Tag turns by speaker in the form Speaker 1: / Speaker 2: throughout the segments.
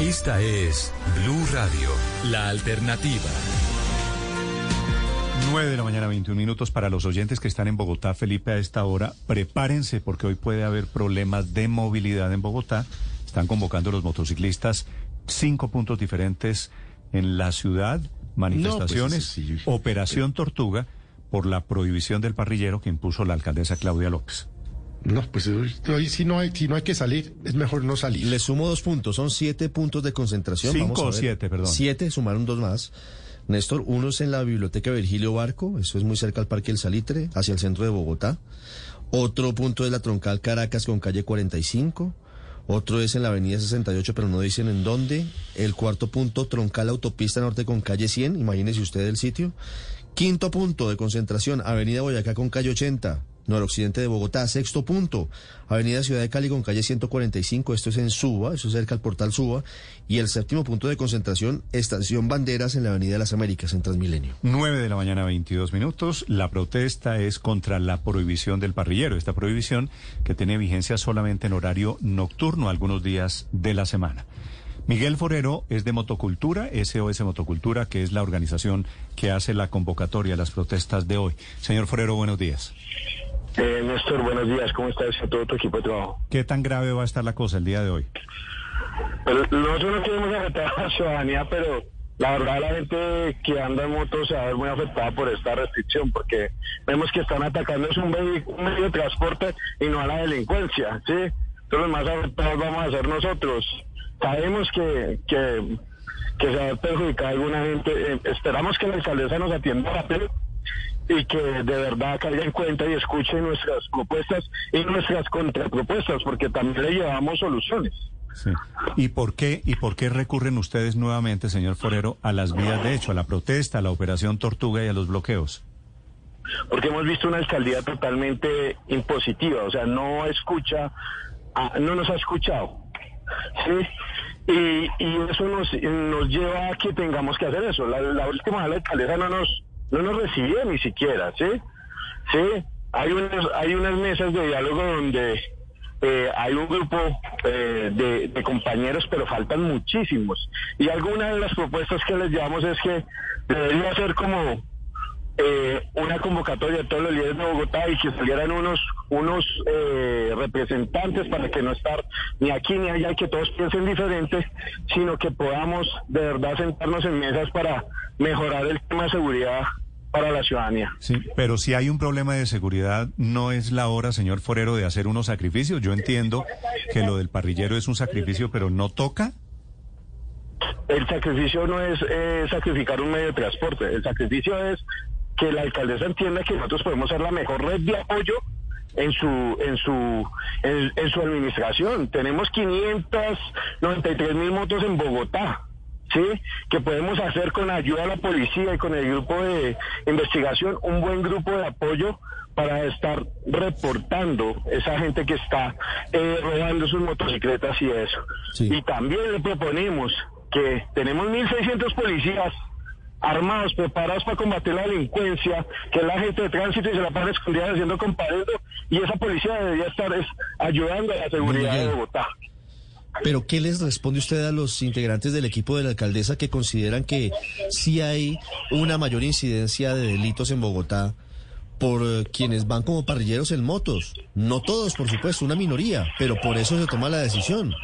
Speaker 1: Esta es Blue Radio, la alternativa.
Speaker 2: 9 de la mañana, 21 minutos. Para los oyentes que están en Bogotá, Felipe, a esta hora, prepárense porque hoy puede haber problemas de movilidad en Bogotá. Están convocando los motociclistas cinco puntos diferentes en la ciudad, manifestaciones,
Speaker 3: No, pues, sí.
Speaker 2: Operación Tortuga por la prohibición del parrillero que impuso la alcaldesa Claudia López.
Speaker 3: No, pues hoy, hoy si, no hay, si no hay que salir, es mejor no salir.
Speaker 4: Le sumo dos puntos, son siete puntos de concentración.
Speaker 2: Cinco
Speaker 4: Vamos a
Speaker 2: o
Speaker 4: ver.
Speaker 2: siete, perdón.
Speaker 4: Siete, sumaron dos más. Néstor, uno es en la Biblioteca Virgilio Barco, eso es muy cerca al Parque El Salitre, hacia el centro de Bogotá. Otro punto es la Troncal Caracas con calle 45. Otro es en la Avenida 68, pero no dicen en dónde. El cuarto punto, Troncal Autopista Norte con calle 100, imagínese usted el sitio. Quinto punto de concentración, Avenida Boyacá con calle 80, noroccidente de Bogotá. Sexto punto, Avenida Ciudad de Cali con calle 145, esto es en Suba, eso es cerca al portal Suba. Y el séptimo punto de concentración, Estación Banderas en la Avenida de las Américas, en Transmilenio.
Speaker 2: 9 de la mañana, 22 minutos. La protesta es contra la prohibición del parrillero. Esta prohibición que tiene vigencia solamente en horario nocturno algunos días de la semana. Miguel Forero es de Motocultura, SOS Motocultura, que es la organización que hace la convocatoria a las protestas de hoy. Señor Forero, buenos días.
Speaker 5: Eh, Néstor, buenos días. ¿Cómo estás y a todo tu equipo de trabajo?
Speaker 2: ¿Qué tan grave va a estar la cosa el día de hoy?
Speaker 5: Pues, nosotros no queremos afectar a la ciudadanía, pero la verdad la gente que anda en moto se va a ver muy afectada por esta restricción, porque vemos que están atacando es un, medio de transporte y no a la delincuencia, ¿sí? Entonces los más afectados vamos a ser nosotros. Sabemos que, que, que se va a perjudicar a alguna gente. Eh, esperamos que la alcaldesa nos atienda rápido y que de verdad caiga en cuenta y escuche nuestras propuestas y nuestras contrapropuestas, porque también le llevamos soluciones.
Speaker 2: Sí. ¿Y por qué y por qué recurren ustedes nuevamente, señor Forero, a las vías de hecho, a la protesta, a la operación Tortuga y a los bloqueos?
Speaker 5: porque hemos visto una alcaldía totalmente impositiva, o sea, no escucha, no nos ha escuchado, ¿sí? Y, y eso nos, nos lleva a que tengamos que hacer eso. La, la última vez la alcaldesa no nos, no nos recibió ni siquiera, ¿sí? Sí, hay unas, hay unas mesas de diálogo donde eh, hay un grupo eh, de, de compañeros, pero faltan muchísimos. Y alguna de las propuestas que les llevamos es que debería ser como eh, una convocatoria de todos los líderes de Bogotá y que salieran unos unos eh, representantes para que no estar ni aquí ni allá y que todos piensen diferente, sino que podamos de verdad sentarnos en mesas para mejorar el tema de seguridad para la ciudadanía.
Speaker 2: Sí, pero si hay un problema de seguridad, no es la hora, señor Forero, de hacer unos sacrificios. Yo entiendo que lo del parrillero es un sacrificio, pero no toca.
Speaker 5: El sacrificio no es eh, sacrificar un medio de transporte, el sacrificio es que la alcaldesa entienda que nosotros podemos ser la mejor red de apoyo en su en su en, en su administración. Tenemos 593 mil motos en Bogotá. ¿Sí? Que podemos hacer con ayuda de la policía y con el grupo de investigación un buen grupo de apoyo para estar reportando esa gente que está eh, robando sus motocicletas y eso.
Speaker 4: Sí.
Speaker 5: Y también le proponemos que tenemos 1.600 policías armados, preparados para combatir la delincuencia, que la gente de tránsito y se la pasan escondida haciendo comparendo, y esa policía debería estar es, ayudando a la seguridad de. Bogotá.
Speaker 4: Pero ¿qué les responde usted a los integrantes del equipo de la alcaldesa que consideran que sí hay una mayor incidencia de delitos en Bogotá por eh, quienes van como parrilleros en motos? No todos, por supuesto, una minoría, pero por eso se toma la decisión.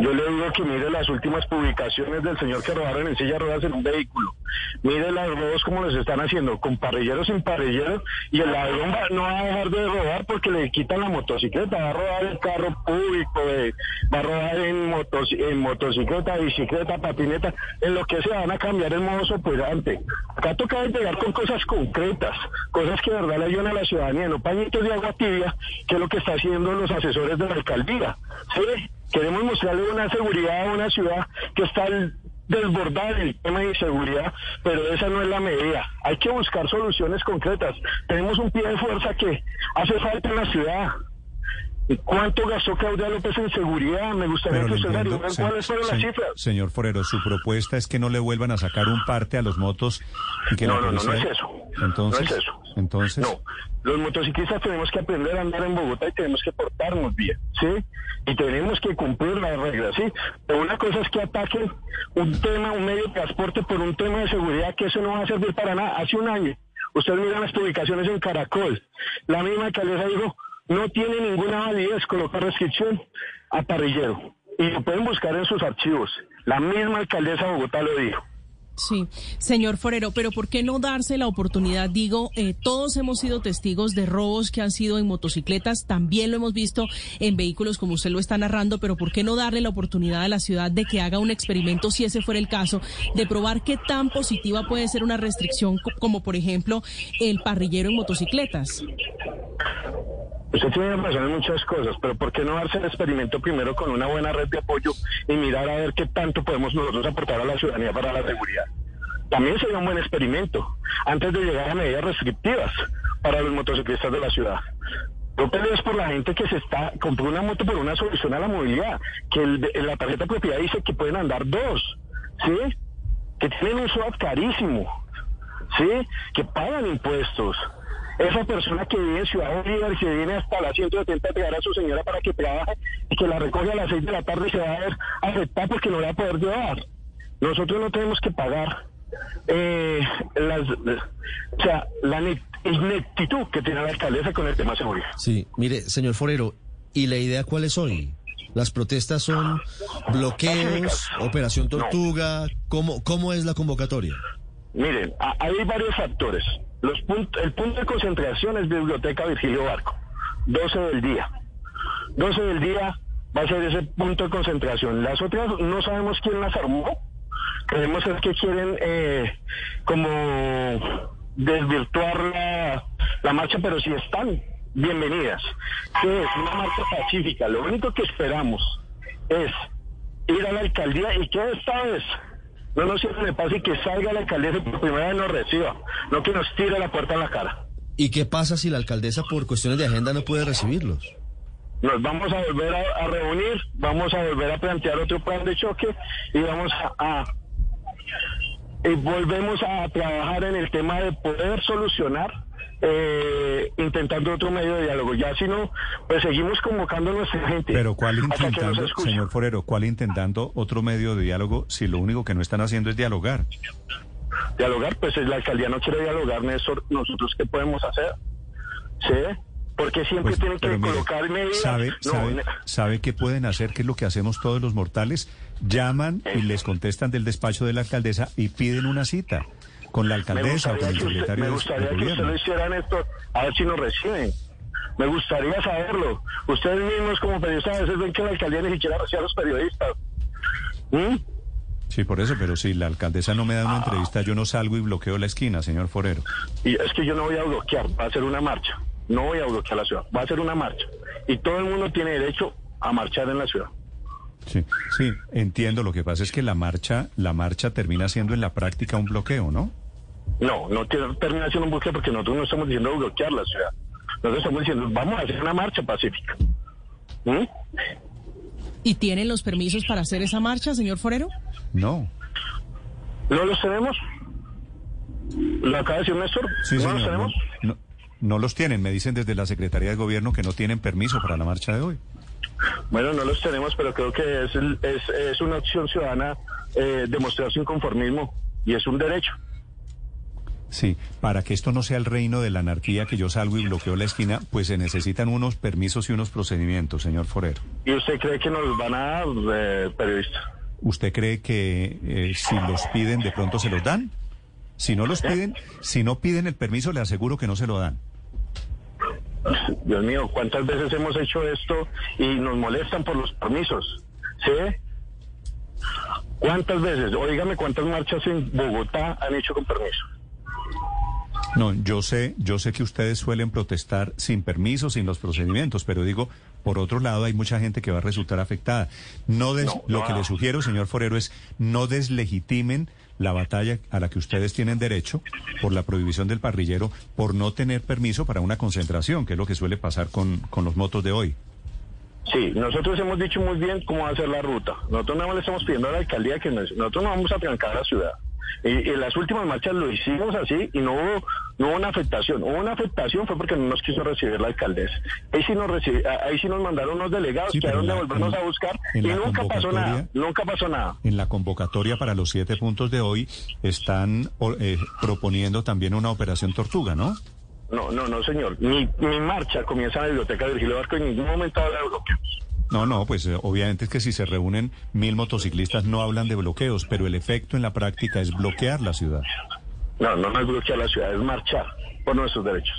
Speaker 5: Yo le digo que mire las últimas publicaciones del señor que robaron en silla de ruedas en un vehículo. Mire los robos como los están haciendo, con parrilleros sin parrilleros, y el ladrón va- no va a dejar de robar porque le quitan la motocicleta, va a robar el carro público, eh, va a robar en, motos, en motocicleta, bicicleta, patineta, en lo que se van a cambiar el modo operante. Acá toca pegar con cosas concretas, cosas que de verdad le ayudan a la ciudadanía, no pañitos de agua tibia, que es lo que está haciendo los asesores de la alcaldía. ¿sí? Queremos mostrarle una seguridad a una ciudad que está en el tema de inseguridad, pero esa no es la medida. Hay que buscar soluciones concretas. Tenemos un pie de fuerza que hace falta en la ciudad. ¿Y ¿Cuánto gastó Claudia López en seguridad? Me gustaría
Speaker 2: Pero
Speaker 5: que usted
Speaker 2: entiendo, se-
Speaker 5: cuáles fueron las cifras.
Speaker 2: señor Forero, su propuesta es que no le vuelvan a sacar un parte a los motos y que
Speaker 5: No,
Speaker 2: la
Speaker 5: no, no, no
Speaker 2: policía...
Speaker 5: es eso.
Speaker 2: Entonces,
Speaker 5: no es eso.
Speaker 2: Entonces.
Speaker 5: No, los motociclistas tenemos que aprender a andar en Bogotá y tenemos que portarnos bien, ¿sí? Y tenemos que cumplir las reglas, ¿sí? Pero una cosa es que ataquen un tema, un medio de transporte por un tema de seguridad que eso no va a servir para nada. Hace un año, ustedes miran las publicaciones en Caracol, la misma alcaldesa dijo, no tiene ninguna validez colocar restricción a parrillero. Y lo pueden buscar en sus archivos. La misma alcaldesa de Bogotá lo dijo.
Speaker 6: Sí, señor Forero, pero ¿por qué no darse la oportunidad? Digo, eh, todos hemos sido testigos de robos que han sido en motocicletas, también lo hemos visto en vehículos como usted lo está narrando, pero ¿por qué no darle la oportunidad a la ciudad de que haga un experimento, si ese fuera el caso, de probar qué tan positiva puede ser una restricción como por ejemplo el parrillero en motocicletas?
Speaker 5: Usted tiene razón en muchas cosas, pero ¿por qué no darse el experimento primero con una buena red de apoyo y mirar a ver qué tanto podemos nosotros aportar a la ciudadanía para la seguridad? También sería un buen experimento antes de llegar a medidas restrictivas para los motociclistas de la ciudad. Yo peleo es por la gente que se está, compró una moto por una solución a la movilidad, que el, la tarjeta de propiedad dice que pueden andar dos, ¿sí? Que tienen un SWAT carísimo, ¿sí? Que pagan impuestos. Esa persona que vive en Ciudad Bolívar y se viene hasta las 170 a pegar a su señora para que trabaje y que la recoge a las 6 de la tarde y se va a ver afectada porque no la va a poder llevar. Nosotros no tenemos que pagar eh, las, o sea, la ineptitud que tiene la alcaldesa con el tema de seguridad.
Speaker 4: Sí, mire, señor Forero, ¿y la idea cuál es hoy? ¿Las protestas son bloqueos, operación tortuga? ¿Cómo, cómo es la convocatoria?
Speaker 5: Miren, hay varios factores. Los el punto de concentración es Biblioteca Virgilio Barco, 12 del día. 12 del día va a ser ese punto de concentración. Las otras no sabemos quién las armó. Creemos es que quieren eh, como desvirtuar la, la marcha, pero si están bienvenidas. Que es una marcha pacífica. Lo único que esperamos es ir a la alcaldía y que esta vez no nos sirve de paz y que salga la alcaldesa y por primera vez nos reciba, no que nos tire la puerta en la cara.
Speaker 4: ¿Y qué pasa si la alcaldesa por cuestiones de agenda no puede recibirlos?
Speaker 5: Nos vamos a volver a, reunir, vamos a volver a plantear otro plan de choque y vamos a, y volvemos a trabajar en el tema de poder solucionar eh, intentando otro medio de diálogo. Ya si no, pues seguimos convocando a nuestra gente.
Speaker 2: Pero ¿cuál intentando, señor Forero, cuál intentando otro medio de diálogo si lo único que no están haciendo es dialogar?
Speaker 5: Dialogar, pues la alcaldía no quiere dialogar, Néstor. ¿Nosotros qué podemos hacer? ¿Sí? Porque siempre pues, tienen que colocar medidas.
Speaker 2: ¿sabe, sabe, ¿Sabe qué pueden hacer? ¿Qué es lo que hacemos todos los mortales? Llaman y les contestan del despacho de la alcaldesa y piden una cita con la alcaldesa o con el secretario
Speaker 5: Me gustaría que usted lo hiciera, Néstor, a ver si nos reciben. Me gustaría saberlo. Ustedes mismos como periodistas a veces ven que la alcaldía ni siquiera recibe a los periodistas. ¿Mm?
Speaker 2: Sí, por eso, pero si la alcaldesa no me da una entrevista, yo no salgo y bloqueo la esquina, señor Forero.
Speaker 5: Y es que yo no voy a bloquear, va a ser una marcha. No voy a bloquear la ciudad, va a ser una marcha. Y todo el mundo tiene derecho a marchar en la ciudad.
Speaker 2: Sí, sí, entiendo. Lo que pasa es que la marcha, la marcha termina siendo en la práctica un bloqueo, ¿no?
Speaker 5: No, no termina siendo un bloqueo porque nosotros no estamos diciendo bloquear la ciudad. Nosotros estamos diciendo, vamos a hacer una marcha pacífica. ¿Mm?
Speaker 6: ¿Y tienen los permisos para hacer esa marcha, señor Forero?
Speaker 2: No.
Speaker 5: ¿No los tenemos? ¿Lo acaba de decir Néstor?
Speaker 2: Sí, ¿No los tenemos? No, los tienen. Me dicen desde la Secretaría de Gobierno que no tienen permiso para la marcha de hoy.
Speaker 5: Bueno, no los tenemos, pero creo que es, es, es una opción ciudadana eh, demostrar su inconformismo y es un derecho.
Speaker 2: Sí, para que esto no sea el reino de la anarquía que yo salgo y bloqueo la esquina, pues se necesitan unos permisos y unos procedimientos, señor Forero.
Speaker 5: ¿Y usted cree que nos van a dar, eh, periodista?
Speaker 2: ¿Usted cree que eh, si los piden de pronto se los dan? Si no los piden, si no piden el permiso, le aseguro que no se lo dan.
Speaker 5: Dios mío, ¿cuántas veces hemos hecho esto y nos molestan por los permisos? ¿Sí? ¿Cuántas veces? Oígame cuántas marchas en Bogotá han hecho con permiso.
Speaker 2: No, yo sé, yo sé que ustedes suelen protestar sin permiso, sin los procedimientos, pero digo, por otro lado, hay mucha gente que va a resultar afectada. No, lo que le sugiero, señor Forero, es no deslegitimen la batalla a la que ustedes tienen derecho por la prohibición del parrillero, por no tener permiso para una concentración, que es lo que suele pasar con, con los motos de hoy.
Speaker 5: Sí, nosotros hemos dicho muy bien cómo va a ser la ruta. Nosotros no le estamos pidiendo a la alcaldía que nosotros no vamos a trancar la ciudad. Y, en las últimas marchas lo hicimos así y no hubo, no hubo una afectación. Hubo una afectación fue porque no nos quiso recibir la alcaldesa. Ahí sí nos, ahí sí nos mandaron unos delegados que a donde volvernos a buscar y nunca pasó nada. Nunca pasó nada.
Speaker 2: En la convocatoria para los siete puntos de hoy están eh, proponiendo también una operación tortuga, ¿no?
Speaker 5: No, no, no, señor. Mi, mi marcha comienza en la biblioteca de Virgilio Barco y en ningún momento habla de bloqueos.
Speaker 2: No, no, pues eh, obviamente es que si se reúnen mil motociclistas no hablan de bloqueos, pero el efecto en la práctica es bloquear la ciudad.
Speaker 5: No, no, es bloquear la ciudad, es marchar por nuestros derechos.